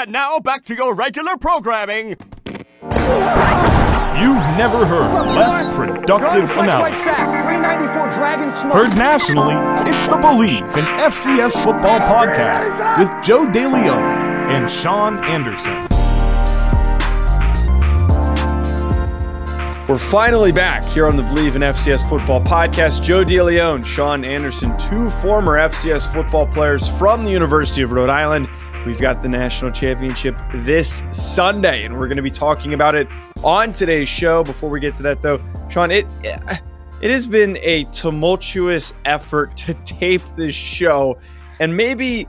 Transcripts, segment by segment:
And now back to your regular programming. You've never heard less productive analysis. Heard nationally, it's the Bleav in FCS Football podcast with Joe DeLeon and Sean Anderson. We're finally back here on the Bleav in FCS Football podcast. Joe DeLeon, Sean Anderson, two former FCS football players from the University of Rhode Island. We've got the national championship this Sunday, and we're going to be talking about it on today's show. Before we get to that, though, Sean, it eh, it has been a tumultuous effort to tape this show, and maybe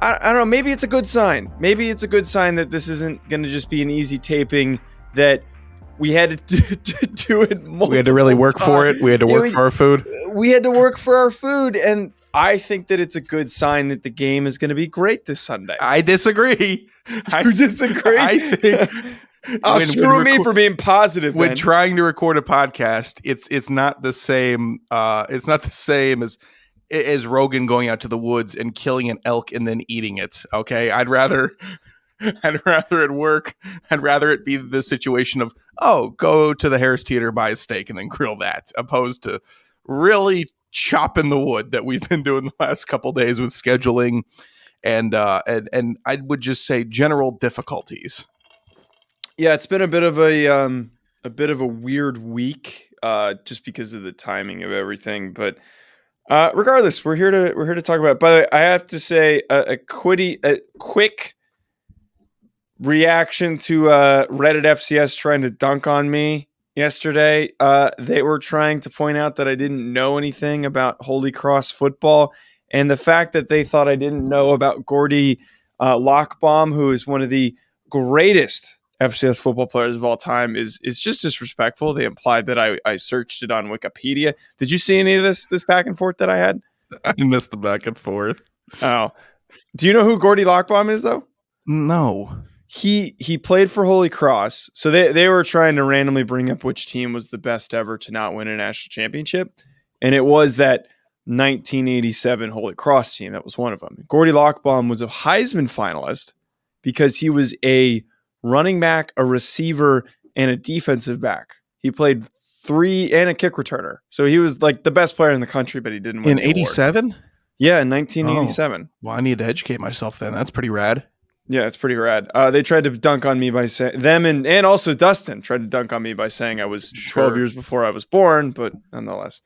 I, I don't know, maybe it's a good sign. Maybe it's a good sign that this isn't going to just be an easy taping. That we had to, to do it. More. We had to really work times. for it. We had to work we, for our food. We had to work for our food, and I think that it's a good sign that the game is going to be great this Sunday. I disagree. I disagree. I think. Oh, screw me reco- for being positive. When then. trying to record a podcast, it's it's not the same. Uh, it's not the same as as Rogan going out to the woods and killing an elk and then eating it. Okay, I'd rather I'd rather it work. I'd rather it be the situation of oh, go to the Harris Teeter, buy a steak, and then grill that, opposed to really chopping the wood that we've been doing the last couple days with scheduling and uh and and I would just say general difficulties. yeah, it's been a bit of a um, a bit of a weird week, uh, just because of the timing of everything. But uh, regardless, we're here to we're here to talk about. It. By the way, I have to say a, a quitty a quick reaction to uh, Reddit FCS trying to dunk on me yesterday. Uh, they were trying to point out that I didn't know anything about Holy Cross football, and the fact that they thought I didn't know about Gordie uh, Lockbaum, who is one of the greatest FCS football players of all time, is is just disrespectful. They implied that I, I searched it on Wikipedia. Did you see any of this this back and forth that I had? I missed the back and forth. Oh, do you know who Gordie Lockbaum is though? No. He he played for Holy Cross. So they, they were trying to randomly bring up which team was the best ever to not win a national championship. And it was that 1987 Holy Cross team. That was one of them. Gordie Lockbaum was a Heisman finalist because he was a running back, a receiver, and a defensive back. He played three and a kick returner. So he was like the best player in the country, but he didn't win In 87? Yeah, in 1987. Well, I need to educate myself then. That's pretty rad. Yeah, it's pretty rad. Uh, they tried to dunk on me by saying them and and also Dustin tried to dunk on me by saying I was Sure. 12 years before I was born, but nonetheless.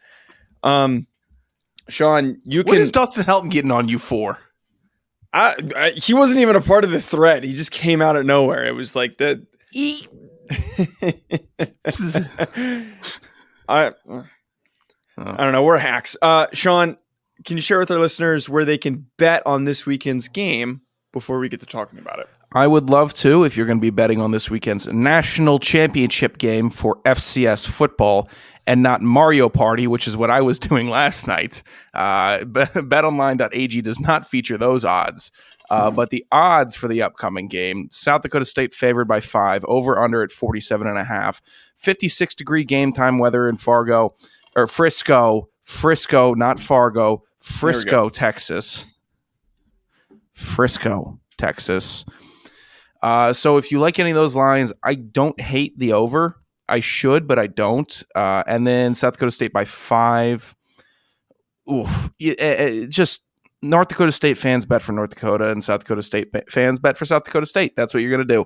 Um, Sean, you What can. is Dustin Helton getting on you for? I, I, he wasn't even a part of the thread. He just came out of nowhere. It was like that. I I don't know. We're hacks. Uh, Sean, can you share with our listeners where they can bet on this weekend's game before we get to talking about it? I would love to if you're going to be betting on this weekend's national championship game for FCS football and not Mario Party, which is what I was doing last night. Uh, betonline.ag does not feature those odds. Uh, but the odds for the upcoming game South Dakota State favored by five, over under at 47 and a half, 56 degree game time weather in Fargo or Frisco, Frisco, not Fargo, Frisco, Texas. Frisco, Texas. Uh, so if you like any of those lines, I don't hate the over. I should, but I don't. Uh, and then South Dakota State by five. Ooh, y- eh, eh, just North Dakota State fans bet for North Dakota, and South Dakota State fans bet for South Dakota State. That's what you're going to do.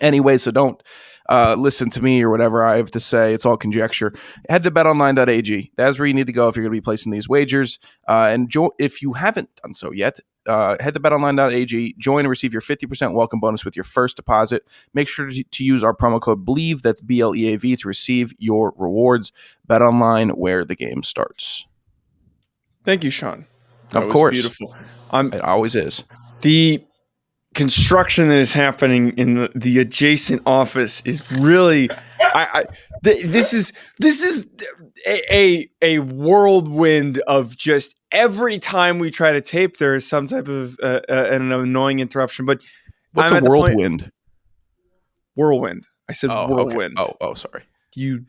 Anyway, so don't uh, listen to me or whatever I have to say. It's all conjecture. Head to betonline.ag. That's where you need to go if you're going to be placing these wagers. Uh, and jo- if you haven't done so yet, uh, head to betonline.ag, join and receive your 50% welcome bonus with your first deposit. Make sure to, to use our promo code BLEAV, that's B L E A V, to receive your rewards. Bet online where the game starts. Thank you, Sean. Of That was course. beautiful. Um, It always is. the construction that is happening in the, the adjacent office is really I, I th- this is this is a, a a whirlwind of just every time we try to tape there is some type of uh, uh, an annoying interruption but What's I'm a point- whirlwind? whirlwind i said Oh, okay. whirlwind Oh, oh, sorry. you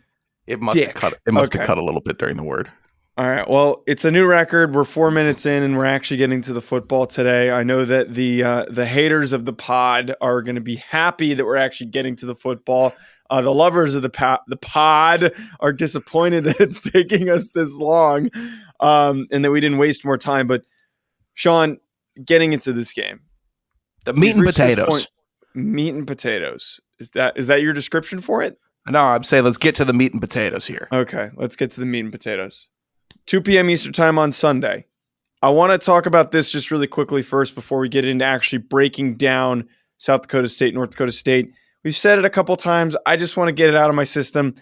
It must Dick. have cut. It must Okay. have cut a little bit during the word. All right. Well, it's a new record. We're four minutes in, and we're actually getting to the football today. I know that the uh, the haters of the pod are going to be happy that we're actually getting to the football. Uh, the lovers of the pa- the pod are disappointed that it's taking us this long, um, and that we didn't waste more time. But Sean, getting into this game, the meat and potatoes, point, meat and potatoes. Is that is that your description for it? No, I'm saying let's get to the meat and potatoes here. Okay, let's get to the meat and potatoes. 2 p.m. Eastern Time on Sunday. I want to talk about this just really quickly first before we get into actually breaking down South Dakota State, North Dakota State. We've said it a couple times. I just want to get it out of my system.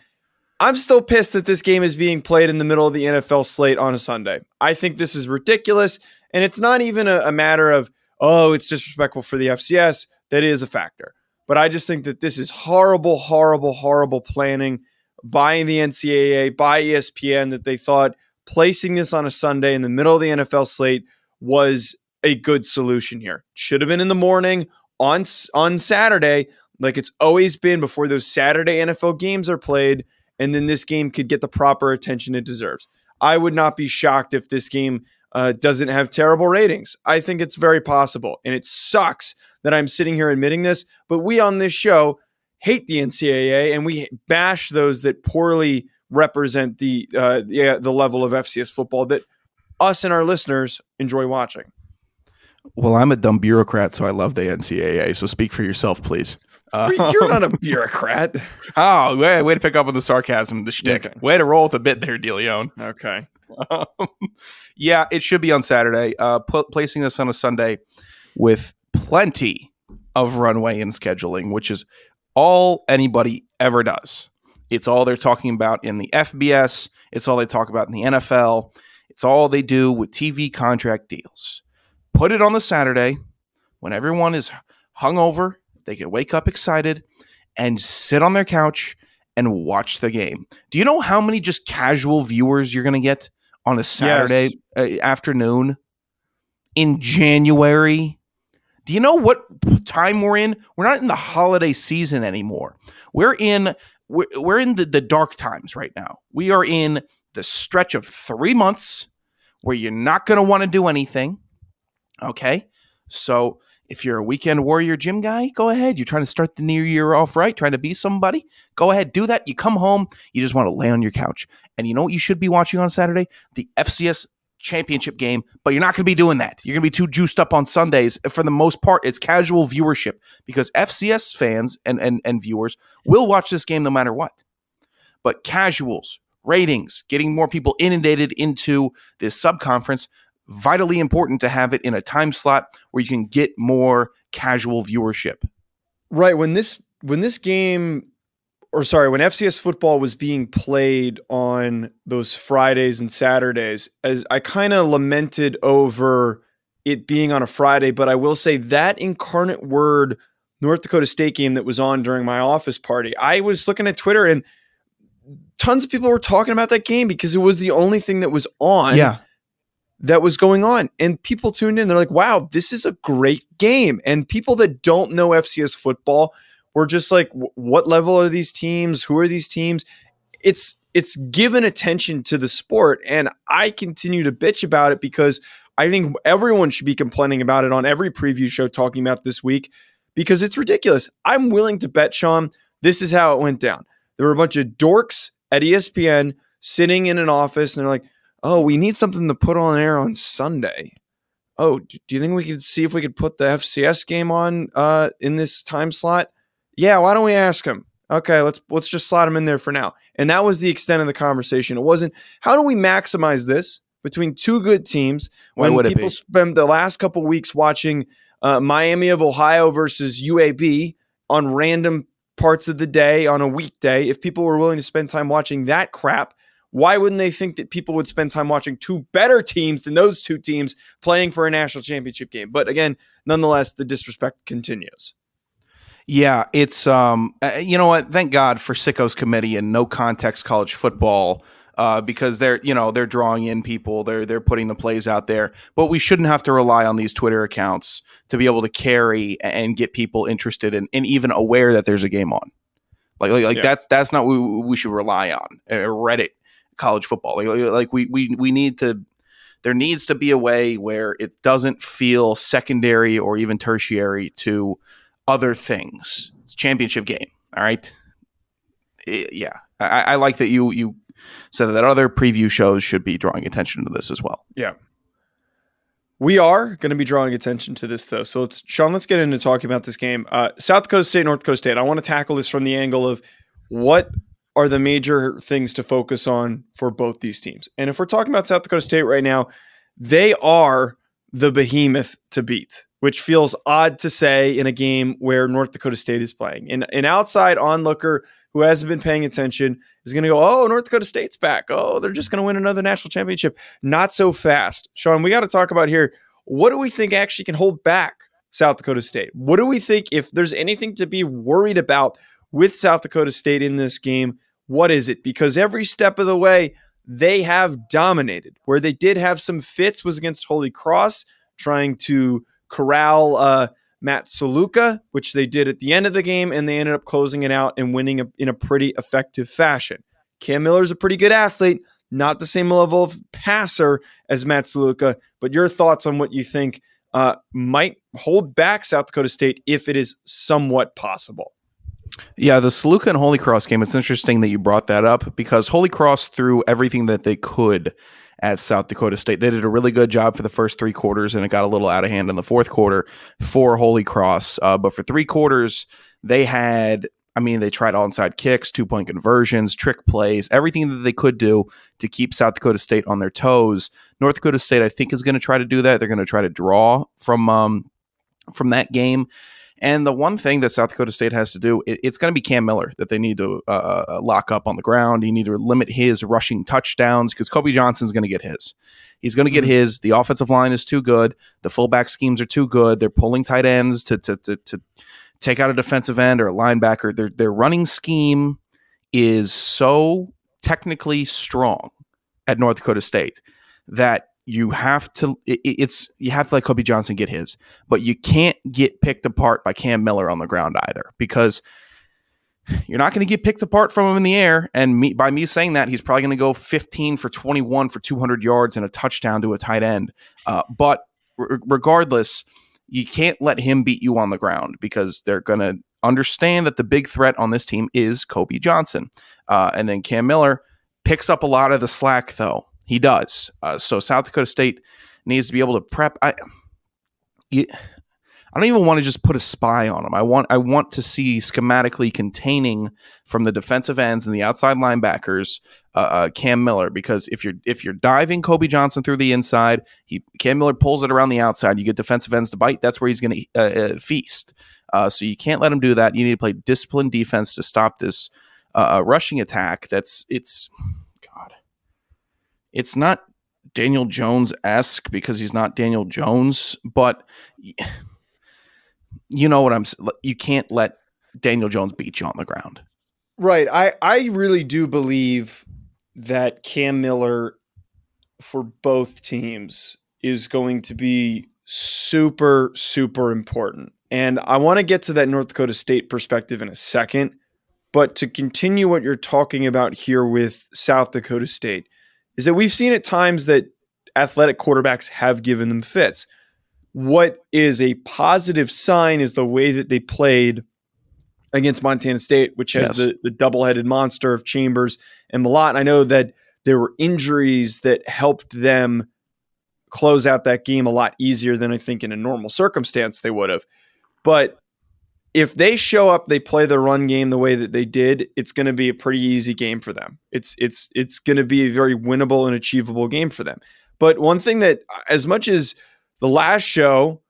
I'm still pissed that this game is being played in the middle of the NFL slate on a Sunday. I think this is ridiculous. And it's not even a, a matter of, oh, it's disrespectful for the FCS. That is a factor. But I just think that this is horrible, horrible, horrible planning by the NCAA, by ESPN, that they thought placing this on a Sunday in the middle of the NFL slate was a good solution here. Should have been in the morning on on Saturday, like it's always been before those Saturday NFL games are played, and then this game could get the proper attention it deserves. I would not be shocked if this game uh, doesn't have terrible ratings. I think it's very possible, and it sucks that I'm sitting here admitting this. But we on this show hate the NCAA, and we bash those that poorly represent the uh, the, the level of FCS football that us and our listeners enjoy watching. Well, I'm a dumb bureaucrat, so I love the NCAA. So speak for yourself, please. Uh, You're not a bureaucrat. oh, way, way to pick up on the sarcasm, the shtick. Okay. Way to roll with a bit there, DeLeon. Okay. Um, yeah, it should be on Saturday. Uh, placing this on a Sunday with plenty of runway and scheduling, which is all anybody ever does. It's all they're talking about in the FBS. It's all they talk about in the NFL. It's all they do with TV contract deals. Put it on the Saturday when everyone is hungover. They can wake up excited and sit on their couch and watch the game. Do you know how many just casual viewers you're going to get on a Saturday yes. Uh, afternoon in January? Do you know what time we're in? We're not in the holiday season anymore. We're in we're, we're in the, the dark times right now. We are in the stretch of three months where you're not going to want to do anything. Okay. So if you're a weekend warrior gym guy, go ahead. You're trying to start the new year off right, trying to be somebody. Go ahead, do that. You come home, you just want to lay on your couch. And you know what you should be watching on Saturday? The FCS championship game, but you're not going to be doing that. You're going to be too juiced up on Sundays. For the most part, it's casual viewership because FCS fans and, and, and viewers will watch this game no matter what. But casuals, ratings, getting more people inundated into this subconference, vitally important to have it in a time slot where you can get more casual viewership. Right. When this when this game or sorry, when FCS football was being played on those Fridays and Saturdays, as I kind of lamented over it being on a Friday, but I will say that incarnate word North Dakota State game that was on during my office party, I was looking at Twitter and tons of people were talking about that game because it was the only thing that was on. Yeah. That was going on. And people tuned in. They're like, wow, this is a great game. And people that don't know FCS football, we're just like what level are these teams? Who are these teams? It's it's given attention to the sport and i continue to bitch about it because i think everyone should be complaining about it on every preview show talking about this week because it's ridiculous. I'm willing to bet sean this is how it went down. There were a bunch of dorks at espn sitting in an office and they're like oh we need something to put on air on sunday. Oh do you think we could see if we could put the fcs game on uh, in this time slot yeah, why don't we ask him? Okay, let's let's just slot him in there for now. And that was the extent of the conversation. It wasn't how do we maximize this between two good teams when, when people spend the last couple weeks watching uh, Miami of Ohio versus UAB on random parts of the day on a weekday. If people were willing to spend time watching that crap, why wouldn't they think that people would spend time watching two better teams than those two teams playing for a national championship game? But again, nonetheless, the disrespect continues. Yeah, it's um, uh, you know what? Thank God for Sickos Committee and no context college football. Uh, because they're you know they're drawing in people they're they're putting the plays out there but we shouldn't have to rely on these twitter accounts to be able to carry and get people interested in and even aware that there's a game on like like, like yeah. that's that's not what we should rely on uh, reddit college football. Like, like we we we need to there needs to be a way where it doesn't feel secondary or even tertiary to other things. It's championship game. All right. It, yeah. I, I like that you you said that other preview shows should be drawing attention to this as well. Yeah. We are going to be drawing attention to this, though. So let's, Sean, let's get into talking about this game. Uh, South Dakota State, North Dakota State. I want to tackle this from the angle of what are the major things to focus on for both these teams. And if we're talking about South Dakota State right now, they are the behemoth to beat, which feels odd to say in a game where North Dakota State is playing. And an outside onlooker who hasn't been paying attention is going to go, oh, North Dakota State's back. Oh, they're just going to win another national championship. Not so fast. Sean, we got to talk about here what do we think actually can hold back South Dakota State? What do we think if there's anything to be worried about with South Dakota State in this game? What is it? Because every step of the way, they have dominated. Where they did have some fits was against Holy Cross, trying to corral uh, Matt Sluka, which they did at the end of the game, and they ended up closing it out and winning a, in a pretty effective fashion. Cam Miller is a pretty good athlete, not the same level of passer as Matt Sluka, but your thoughts on what you think uh, might hold back South Dakota State if it is somewhat possible. Yeah, the Sluka and Holy Cross game, it's interesting that you brought that up because Holy Cross threw everything that they could at South Dakota State. They did a really good job for the first three quarters, and it got a little out of hand in the fourth quarter for Holy Cross. Uh, but for three quarters, they had, I mean, they tried onside kicks, two point conversions, trick plays, everything that they could do to keep South Dakota State on their toes. North Dakota State, I think, is going to try to do that. They're going to try to draw from um, from that game. And the one thing that South Dakota State has to do, it, it's going to be Cam Miller that they need to uh, uh, uh, lock up on the ground. You need to limit his rushing touchdowns because Kobe Johnson's going to get his. He's going to get mm-hmm. his. The offensive line is too good. The fullback schemes are too good. They're pulling tight ends to to to, to take out a defensive end or a linebacker. Their their running scheme is so technically strong at North Dakota State that you have to it, it's you have to let Kobe Johnson get his, but you can't get picked apart by Cam Miller on the ground either because you're not going to get picked apart from him in the air. And me, by me saying that, he's probably going to go 15 for 21 for 200 yards and a touchdown to a tight end. Uh, but regardless, you can't let him beat you on the ground because they're going to understand that the big threat on this team is Kobe Johnson. Uh, and then Cam Miller picks up a lot of the slack, though. He does. Uh, so South Dakota State needs to be able to prep. I, I don't even want to just put a spy on him. I want I want to see schematically containing from the defensive ends and the outside linebackers uh, uh, Cam Miller because if you're if you're diving Kobe Johnson through the inside, he Cam Miller pulls it around the outside. You get defensive ends to bite. That's where he's going to uh, uh, feast. Uh, so you can't let him do that. You need to play disciplined defense to stop this rushing attack. That's it's it's not Daniel Jones esque because he's not Daniel Jones, but you know what I'm. You can't let Daniel Jones beat you on the ground. Right. I I really do believe that Cam Miller for both teams is going to be super super important. And I want to get to that North Dakota State perspective in a second, but to continue what you're talking about here with South Dakota State is that we've seen at times that athletic quarterbacks have given them fits. What is a positive sign is the way that they played against Montana State, which has yes. the, the double headed monster of Chambers and Mellott. And I know that there were injuries that helped them close out that game a lot easier than I think in a normal circumstance they would have. But if they show up, they play the run game the way that they did, it's going to be a pretty easy game for them. It's it's it's going to be a very winnable and achievable game for them. But one thing that uh, as much as the last show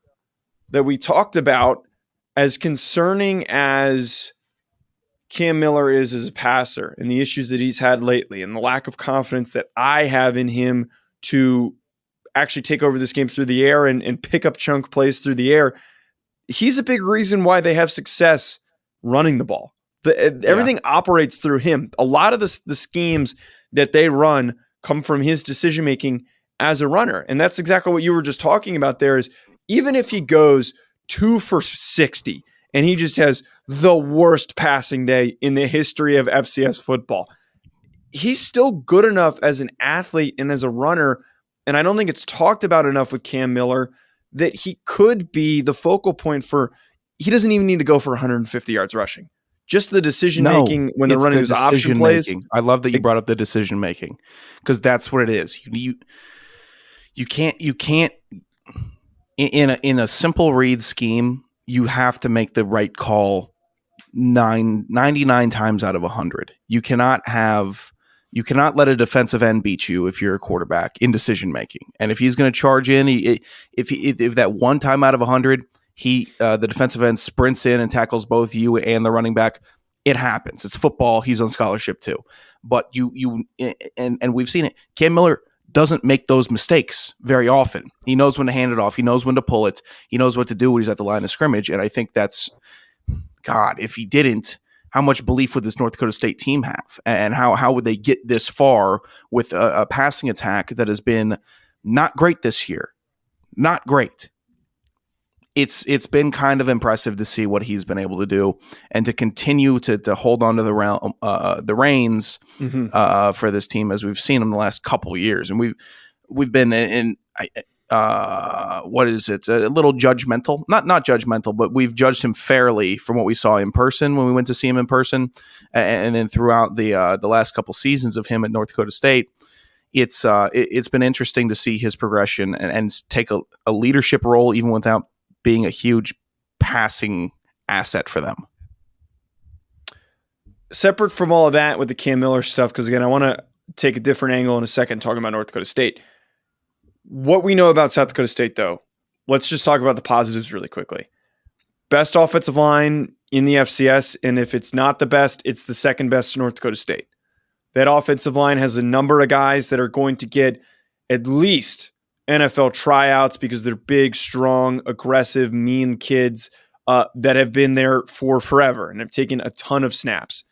that we talked about as concerning as Cam Miller is as a passer and the issues that he's had lately and the lack of confidence that I have in him to actually take over this game through the air and, and pick up chunk plays through the air he's a big reason why they have success running the ball. The, everything yeah. operates through him. A lot of the, the schemes that they run come from his decision making as a runner. And that's exactly what you were just talking about there is even if he goes 2 for 60 and he just has the worst passing day in the history of FCS football, he's still good enough as an athlete and as a runner. And I don't think it's talked about enough with Cam Miller that he could be the focal point for. He doesn't even need to go for 150 yards rushing. Just the decision No, making when they're running the those option plays. I love that you brought up the decision making because that's what it is. You, you you can't you can't in- in a in a simple read scheme. You have to make the right call nine, 99 times out of 100. You cannot have you cannot let a defensive end beat you if you're a quarterback in decision making. And if he's going to charge in, he, if, if that one time out of 100 he uh, the defensive end sprints in and tackles both you and the running back, it happens. It's football. He's on scholarship too. But you you and and we've seen it. Cam Miller doesn't make those mistakes very often. He knows when to hand it off. He knows when to pull it. He knows what to do when he's at the line of scrimmage. And I think that's God. If he didn't, how much belief would this North Dakota State team have? And how how would they get this far with a, a passing attack that has been not great this year? Not great. It's it's been kind of impressive to see what he's been able to do and to continue to to hold on to the realm, uh, the reins Mhm. uh, for this team as we've seen them the last couple of years, and we've we've been in. I- uh, what is it? A little judgmental, not not judgmental, but we've judged him fairly from what we saw in person when we went to see him in person, and, and then throughout the uh, the last couple seasons of him at North Dakota State. It's uh, it, has been interesting to see his progression and, and take a, a leadership role even without being a huge passing asset for them. separate from all of that with the Cam Miller stuff, because again, I want to take a different angle in a second talking about North Dakota State. What we know about South Dakota State, though, let's just talk about the positives really quickly. Best offensive line in the FCS, and if it's not the best, it's the second best in North Dakota State. That offensive line has a number of guys that are going to get at least NFL tryouts because they're big, strong, aggressive, mean kids uh, that have been there for forever and have taken a ton of snaps.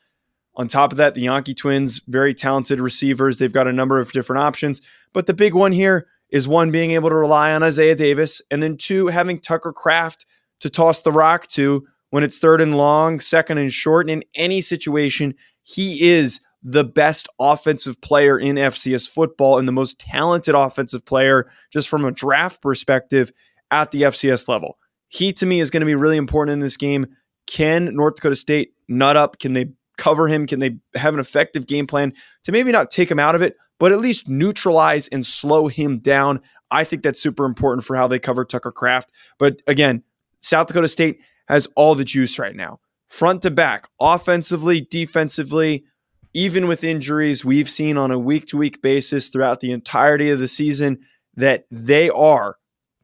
On top of that, the Janke Twins, very talented receivers. They've got a number of different options. But the big one here is one, being able to rely on Isaiah Davis, and then two, having Tucker Kraft to toss the rock to when it's third and long, second and short. And in any situation, he is the best offensive player in FCS football and the most talented offensive player, just from a draft perspective, at the FCS level. He, to me, is going to be really important in this game. Can North Dakota State nut up? Can they cover him? Can they have an effective game plan to maybe not take him out of it, but at least neutralize and slow him down? I think that's super important for how they cover Tucker Kraft. But again, South Dakota State has all the juice right now, front to back, offensively, defensively, even with injuries. We've seen on a week to week basis throughout the entirety of the season that they are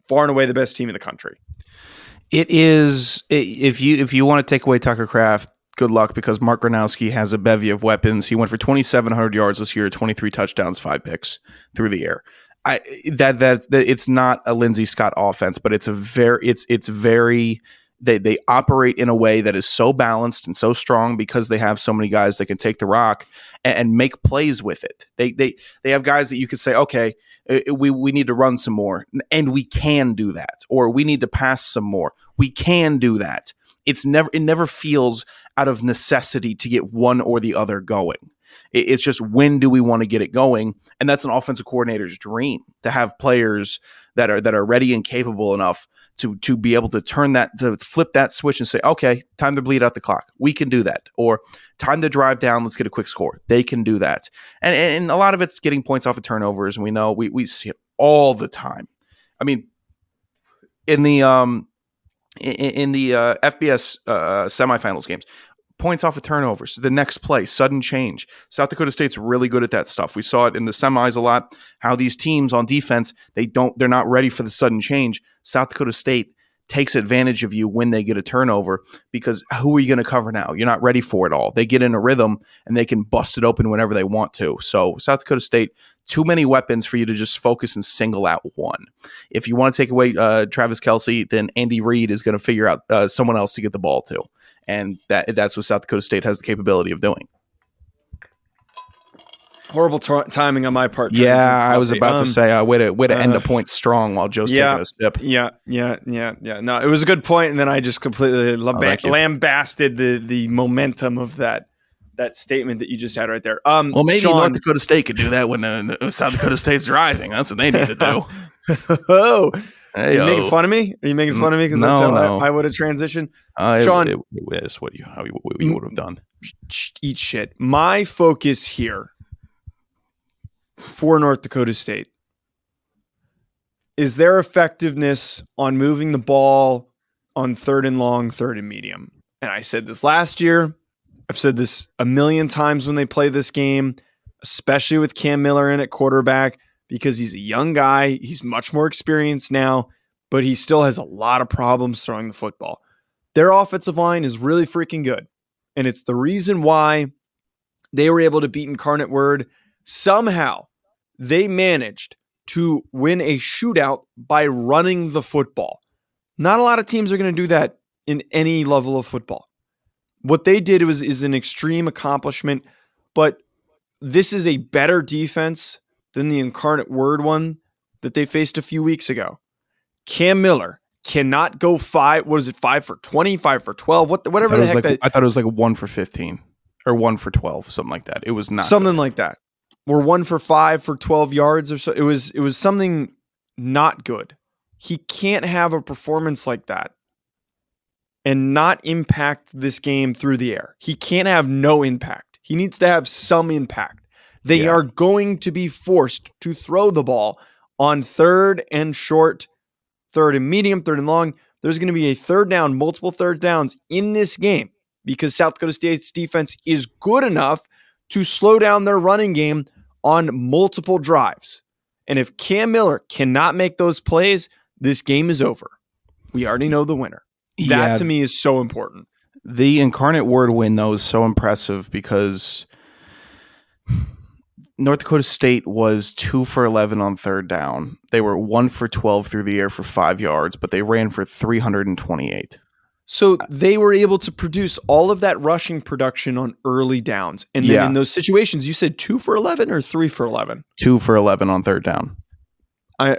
far and away the best team in the country. It is if you if you want to take away Tucker Kraft, good luck because Mark Gronowski has a bevy of weapons. He went for 2700 yards this year, 23 touchdowns, 5 picks through the air. I that that, that it's not a Lindsey Scott offense, but it's a very it's it's very they they operate in a way that is so balanced and so strong because they have so many guys that can take the rock and, and make plays with it. They they they have guys that you could say, okay, uh, we we need to run some more, and we can do that, or we need to pass some more. We can do that. It's never it never feels out of necessity to get one or the other going. It- It's just when do we want to get it going, and that's an offensive coordinator's dream to have players that are that are ready and capable enough to to be able to turn that to flip that switch and say, okay, time to bleed out the clock. We can do that, or time to drive down. Let's get a quick score. They can do that, and and a lot of it's getting points off of turnovers. And we know we we see it all the time. I mean, in the um in, in the uh, FBS uh, semifinals games, points off of turnovers. The next play, sudden change. South Dakota State's really good at that stuff. We saw it in the semis a lot. How these teams on defense they don't they're not ready for the sudden change. South Dakota State takes advantage of you when they get a turnover because who are you going to cover now? You're not ready for it all. They get in a rhythm and they can bust it open whenever they want to. So South Dakota State, too many weapons for you to just focus and single out one. If you want to take away uh, Travis Kelce, then Andy Reid is going to figure out uh, someone else to get the ball to, and that that's what South Dakota State has the capability of doing. Horrible t- timing on my part. Yeah, I was about Um, to say uh, way to way to end uh, a point strong while Joe's yeah. taking a sip. Yeah, yeah, yeah, yeah. No, it was a good point, and then I just completely thank lambasted the the momentum of that that statement that you just had right there. Um, well, maybe Sean, North Dakota State could do that when uh, South Dakota State's driving. That's what they need to do. oh, Hey, are you making fun of me? Are you making fun of me because No, that's how no. I, I would have transitioned? Uh, Sean- it, it, it is what you how you, what you would have done. Eat shit. My focus here for North Dakota State is their effectiveness on moving the ball on third and long, third and medium. And I said this last year. I've said this a million times when they play this game, especially with Cam Miller in at quarterback, because he's a young guy. He's much more experienced now, but he still has a lot of problems throwing the football. Their offensive line is really freaking good. And it's the reason why they were able to beat Incarnate Word. Somehow they managed to win a shootout by running the football. Not a lot of teams are going to do that in any level of football. What they did was is an extreme accomplishment, but this is a better defense than the Incarnate Word one that they faced a few weeks ago. Cam Miller cannot go five. What is it? Five for 20, five for twelve. What whatever the heck like, that I thought it was like one for fifteen or one for twelve, something like that. It was not something like that. We're one for five for twelve yards or so. It was it was something not good. He can't have a performance like that and not impact this game through the air. He can't have no impact. He needs to have some impact. They Yeah. are going to be forced to throw the ball on third and short, third and medium, third and long. There's going to be a third down, multiple third downs in this game because South Dakota State's defense is good enough to slow down their running game on multiple drives. And if Cam Miller cannot make those plays, this game is over. We already know the winner. That Yeah, to me is so important. the incarnate word win though is so impressive because North Dakota State was two for eleven on third down. They were one for twelve through the air for five yards, but they ran for three hundred and twenty-eight. So they were able to produce all of that rushing production on early downs. And then Yeah. in those situations, you said two for 11 or three for 11? Two for eleven on third down. I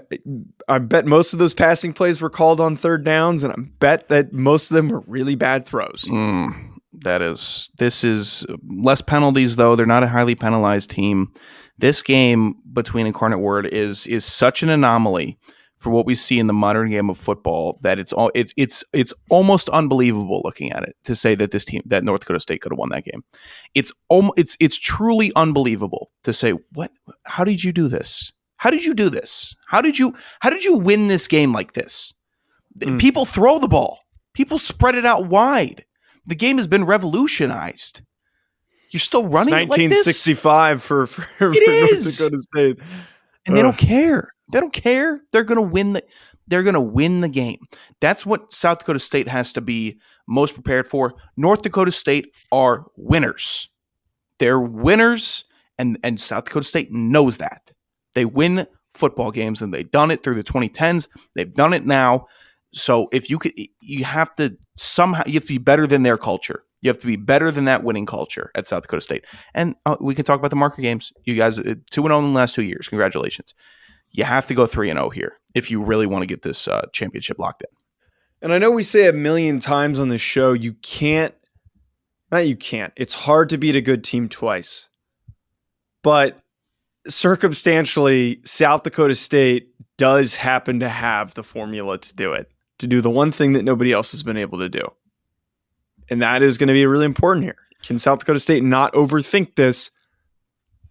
I bet most of those passing plays were called on third downs, and I bet that most of them were really bad throws. Mm, that is this is less penalties though. They're not a highly penalized team. This game between Incarnate Word is is such an anomaly for what we see in the modern game of football that it's all it's it's it's almost unbelievable looking at it to say that this team that North Dakota State could have won that game. It's almost it's it's truly unbelievable to say what how did you do this? How did you do this? How did you how did you win this game like this? Mm. People throw the ball. People spread it out wide. The game has been revolutionized. You're still It's running it like this, 1965 for, for, for North. Dakota State. and they don't care. They don't care. They're gonna win the. They're gonna win the game. That's what South Dakota State has to be most prepared for. North Dakota State are winners. They're winners, and and South Dakota State knows that. They win football games, and they've done it through the 2010s. They've done it now. So if you could, you have to somehow you have to be better than their culture. You have to be better than that winning culture at South Dakota State. And uh, we can talk about the marker games. You guys uh, two and zero in the last two years. Congratulations. You have to go three and zero here if you really want to get this uh, championship locked in. And I know we say a million times on this show, you can't, not you can't, it's hard to beat a good team twice. But circumstantially, South Dakota State does happen to have the formula to do it, to do the one thing that nobody else has been able to do. And that is going to be really important here. Can South Dakota State not overthink this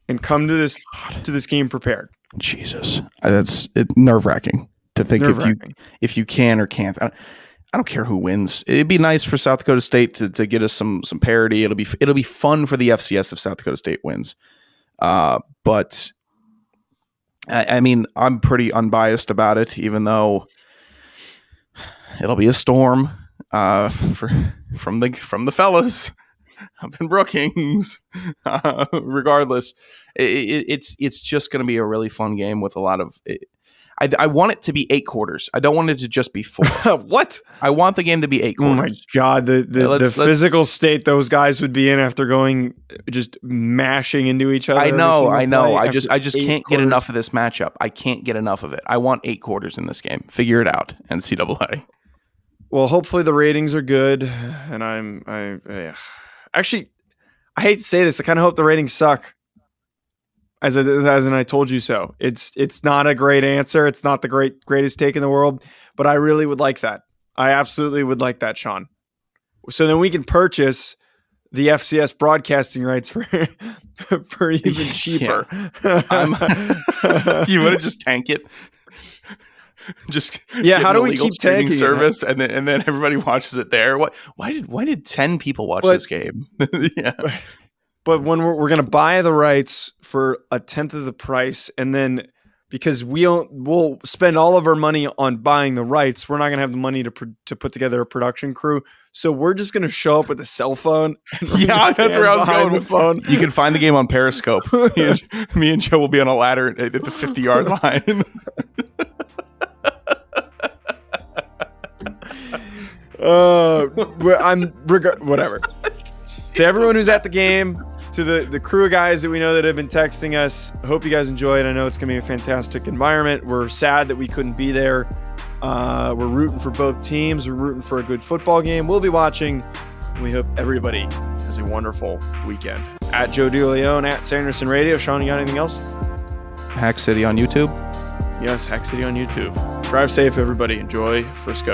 and come to this to this game prepared? Jesus, Uh, that's it, nerve wracking to think if you if you can or can't. I, I don't care who wins. It'd be nice for South Dakota State to, to get us some some parity. It'll be it'll be fun for the FCS if South Dakota State wins. Uh, but I, I mean, I'm pretty unbiased about it, even though it'll be a storm uh, for, from the from the fellas up in Brookings. Uh, regardless, it, it, it's it's just going to be a really fun game with a lot of. It, I, I want it to be eight quarters. I don't want it to just be four. what? I want the game to be eight Oh my god, the the, Yeah, let's- the let's- physical state those guys would be in after going uh, just mashing into each other. I know, I know. I just I just can't get enough of this matchup. I can't get enough of it. I want eight quarters in this game. Figure it out, NCAA. Well, hopefully the ratings are good, and I'm I, I actually I hate to say this. I kind of hope the ratings suck. As a, as in I told you so. It's it's not a great answer. It's not the great greatest take in the world, but I really would like that. I absolutely would like that, Sean. So then we can purchase the FCS broadcasting rights for for even cheaper. You want to just tank it? just yeah. How do we keep tanking service and then and then everybody watches it there? What? Why did why did ten people watch but, this game? yeah. But when we're, we're going to buy the rights for a tenth of the price, and then because we don't, we'll spend all of our money on buying the rights, we're not going to have the money to to put together a production crew. So we're just going to show up with a cell phone. yeah, that's where I was going. The phone. You can find the game on Periscope. me, and, me and Joe will be on a ladder at the fifty yard line. uh, I'm reg- whatever. to everyone who's at the game, to the, the crew of guys that we know that have been texting us. Hope you guys enjoyed. I know it's going to be a fantastic environment. We're sad that we couldn't be there. Uh, we're rooting for both teams. We're rooting for a good football game. We'll be watching. We hope everybody has a wonderful weekend. At Joe DeLeon, at Sanderson Radio. Sean, you got anything else? Hack City on YouTube. Yes, Hack City on YouTube. Drive safe, everybody. Enjoy Frisco.